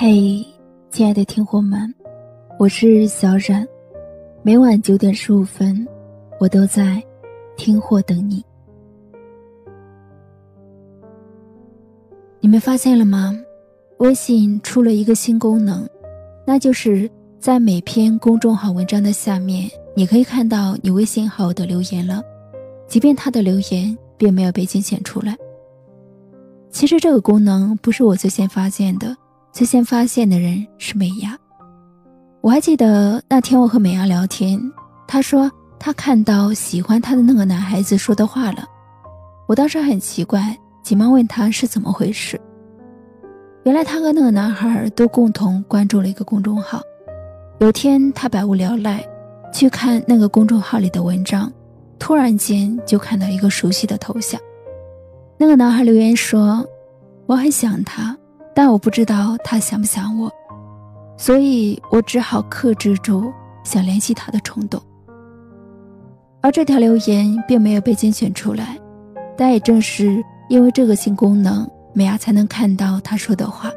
嘿，亲爱的听货们，我是小冉，每晚九点十五分，我都在听货等你。你们发现了吗？微信出了一个新功能，那就是在每篇公众号文章的下面，你可以看到你微信好友的留言了，即便他的留言并没有被精选出来。其实这个功能不是我最先发现的。最先发现的人是美伢。我还记得那天我和美伢聊天，她说她看到喜欢她的那个男孩子说的话了。我当时很奇怪，急忙问他是怎么回事。原来她和那个男孩都共同关注了一个公众号。有天她百无聊赖，去看那个公众号里的文章，突然间就看到一个熟悉的头像。那个男孩留言说：“我很想他。”但我不知道他想不想我，所以我只好克制住想联系他的冲动。而这条留言并没有被精选出来，但也正是因为这个新功能，美伢才能看到他说的话。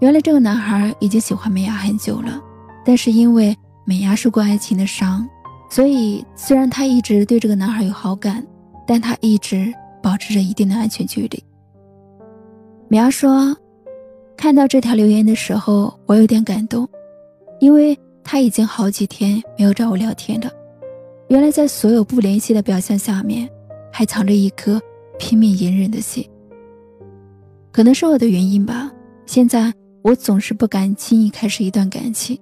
原来这个男孩已经喜欢美伢很久了，但是因为美伢受过爱情的伤，所以虽然他一直对这个男孩有好感，但他一直保持着一定的安全距离。米娅说：“看到这条留言的时候，我有点感动，因为他已经好几天没有找我聊天了。原来，在所有不联系的表象下面，还藏着一颗拼命隐忍的心。可能是我的原因吧，现在我总是不敢轻易开始一段感情。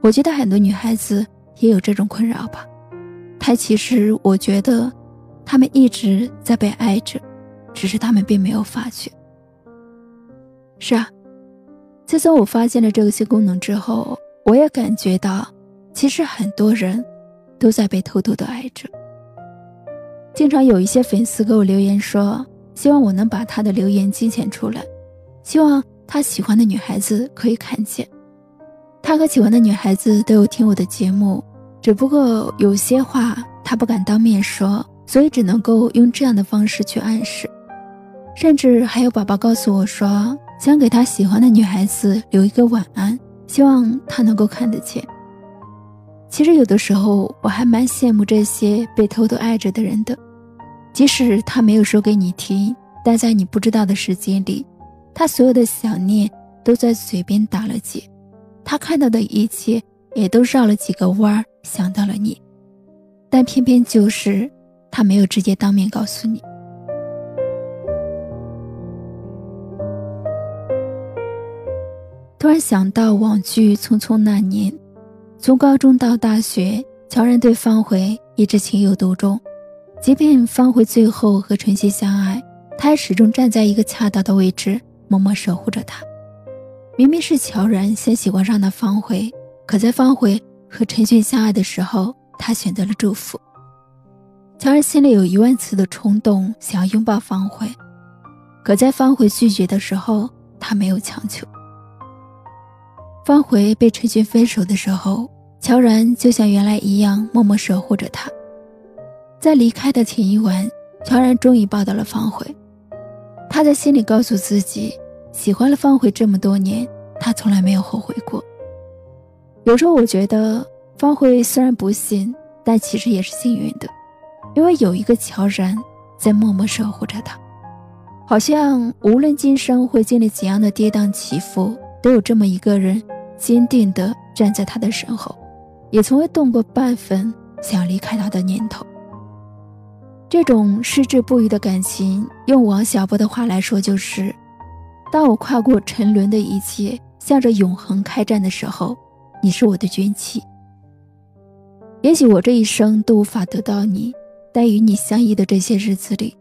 我觉得很多女孩子也有这种困扰吧。但其实，我觉得，他们一直在被爱着，只是他们并没有发觉。”是啊，自从我发现了这个新功能之后，我也感觉到，其实很多人都在被偷偷的爱着。经常有一些粉丝给我留言说，希望我能把他的留言精简出来，希望他喜欢的女孩子可以看见。他和喜欢的女孩子都有听我的节目，只不过有些话他不敢当面说，所以只能够用这样的方式去暗示。甚至还有宝宝告诉我说。想给他喜欢的女孩子留一个晚安，希望他能够看得见。其实有的时候我还蛮羡慕这些被偷偷爱着的人的，即使他没有说给你听，但在你不知道的时间里，他所有的想念都在嘴边打了结，他看到的一切也都绕了几个弯儿想到了你，但偏偏就是他没有直接当面告诉你。突然想到网剧《匆匆那年》，从高中到大学，乔然对方茴一直情有独钟。即便方茴最后和陈曦相爱，他还始终站在一个恰当的位置，默默守护着她。明明是乔然先喜欢上了方茴，可在方茴和陈迅相爱的时候，他选择了祝福。乔然心里有一万次的冲动，想要拥抱方茴，可在方茴拒绝的时候，他没有强求。方茴被陈迅分手的时候，乔然就像原来一样默默守护着他。在离开的前一晚，乔然终于抱到了方茴。他在心里告诉自己，喜欢了方茴这么多年，他从来没有后悔过。有时候我觉得，方茴虽然不幸，但其实也是幸运的，因为有一个乔然在默默守护着他。好像无论今生会经历怎样的跌宕起伏，都有这么一个人。坚定地站在他的身后，也从未动过半分想离开他的念头。这种矢志不渝的感情，用王小波的话来说，就是：当我跨过沉沦的一切，向着永恒开战的时候，你是我的军旗。也许我这一生都无法得到你，但与你相依的这些日子里，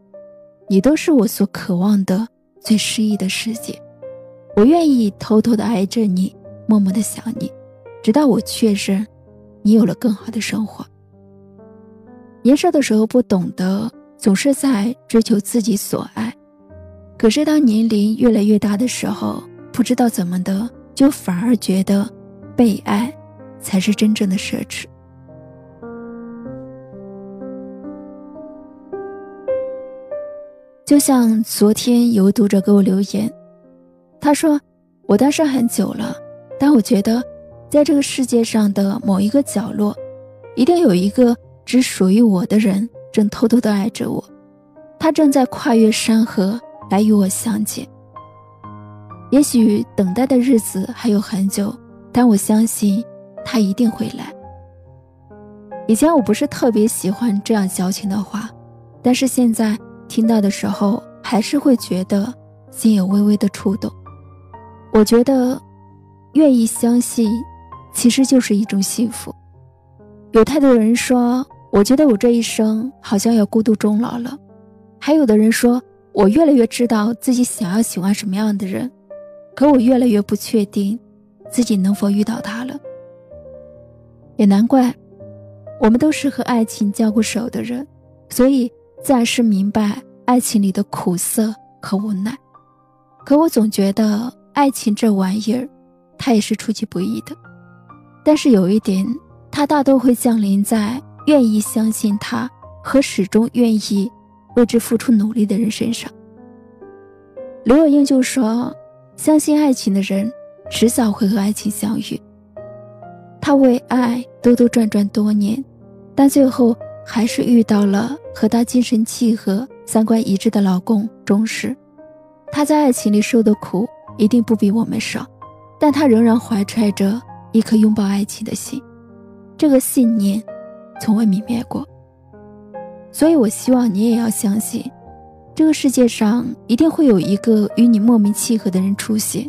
你都是我所渴望的最诗意的世界。我愿意偷偷的爱着你。默默的想你，直到我确认，你有了更好的生活。年少的时候不懂得，总是在追求自己所爱，可是当年龄越来越大的时候，不知道怎么的，就反而觉得被爱才是真正的奢侈。就像昨天有读者给我留言，他说。我单身很久了，但我觉得，在这个世界上的某一个角落，一定有一个只属于我的人，正偷偷的爱着我。他正在跨越山河来与我相见。也许等待的日子还有很久，但我相信他一定会来。以前我不是特别喜欢这样矫情的话，但是现在听到的时候，还是会觉得心有微微的触动。我觉得，愿意相信，其实就是一种幸福。有太多人说，我觉得我这一生好像要孤独终老了；还有的人说，我越来越知道自己想要喜欢什么样的人。可我越来越不确定，自己能否遇到他了。也难怪，我们都是和爱情交过手的人，所以自然是明白爱情里的苦涩和无奈。可我总觉得，爱情这玩意儿，他也是出其不意的。但是有一点，它大多会降临在愿意相信他和始终愿意为之付出努力的人身上。刘若英就说。相信爱情的人，迟早会和爱情相遇。她为爱兜兜转转多年，但最后还是遇到了和她精神契合、三观一致的老公钟石。她在爱情里受的苦一定不比我们少，但他仍然怀揣着一颗拥抱爱情的心，这个信念从未泯灭过。所以，我希望你也要相信。这个世界上一定会有一个与你莫名契合的人出现，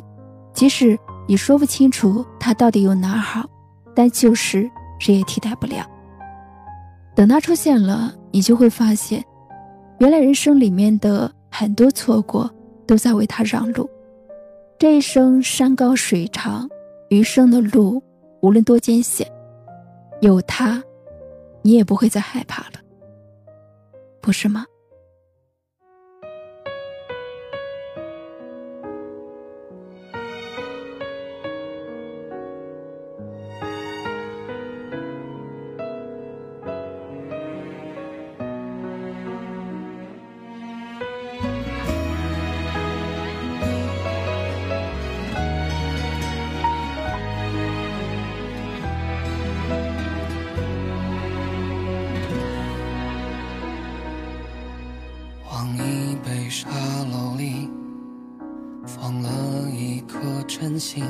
即使你说不清楚他到底有哪好，但就是谁也替代不了。等他出现了，你就会发现，原来人生里面的很多错过都在为他让路。这一生山高水长，余生的路无论多艰险，有他，你也不会再害怕了，不是吗？心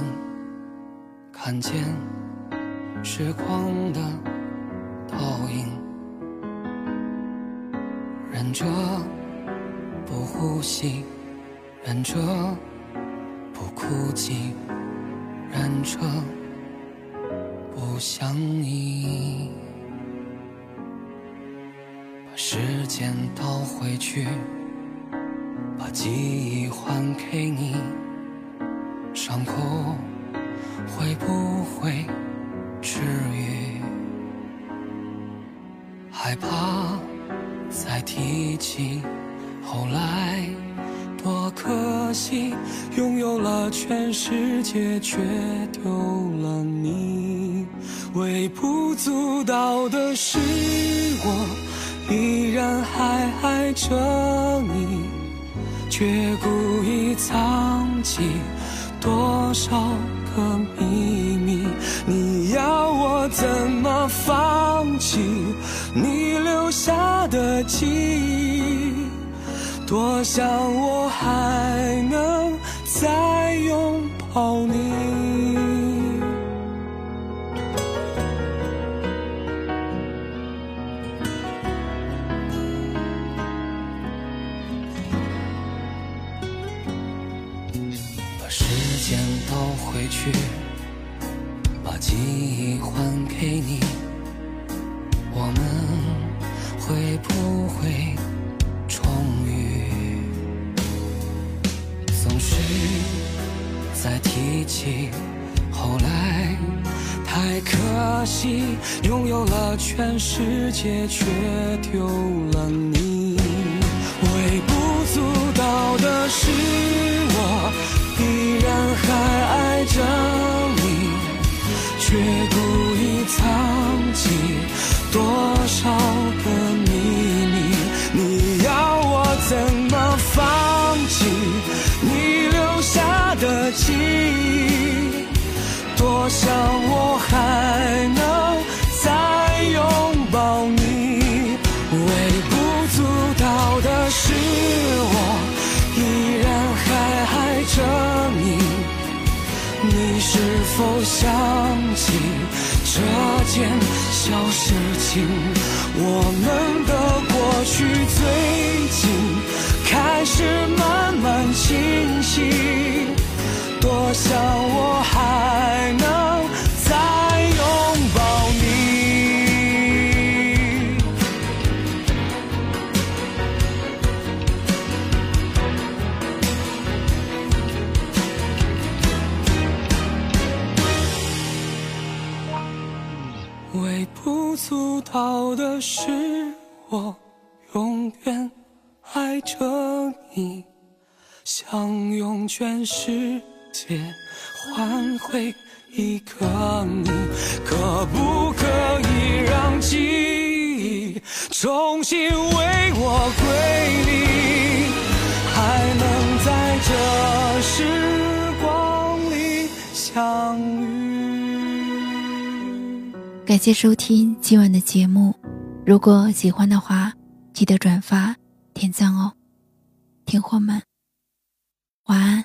看见时光的倒影，忍着不呼吸，忍着不哭泣，忍着不想你，把时间倒回去，把记忆还给你。伤口会不会治愈？害怕再提起，后来多可惜，拥有了全世界却丢了你。微不足道的是，我依然还爱着你，却故意藏起。多少个秘密，你要我怎么放弃你留下的记忆？多想我还能再拥抱你。不会重遇？总是在提起，后来太可惜，拥有了全世界却丢了你。微不足道的是我。依然还爱着你，却故意藏起多少我想我还微不足道的是，我永远爱着你，想用全世界换回一个你，可不可以让记忆重新为我归零，还能在这时感谢收听今晚的节目，如果喜欢的话，记得转发、点赞哦。听货们，晚安。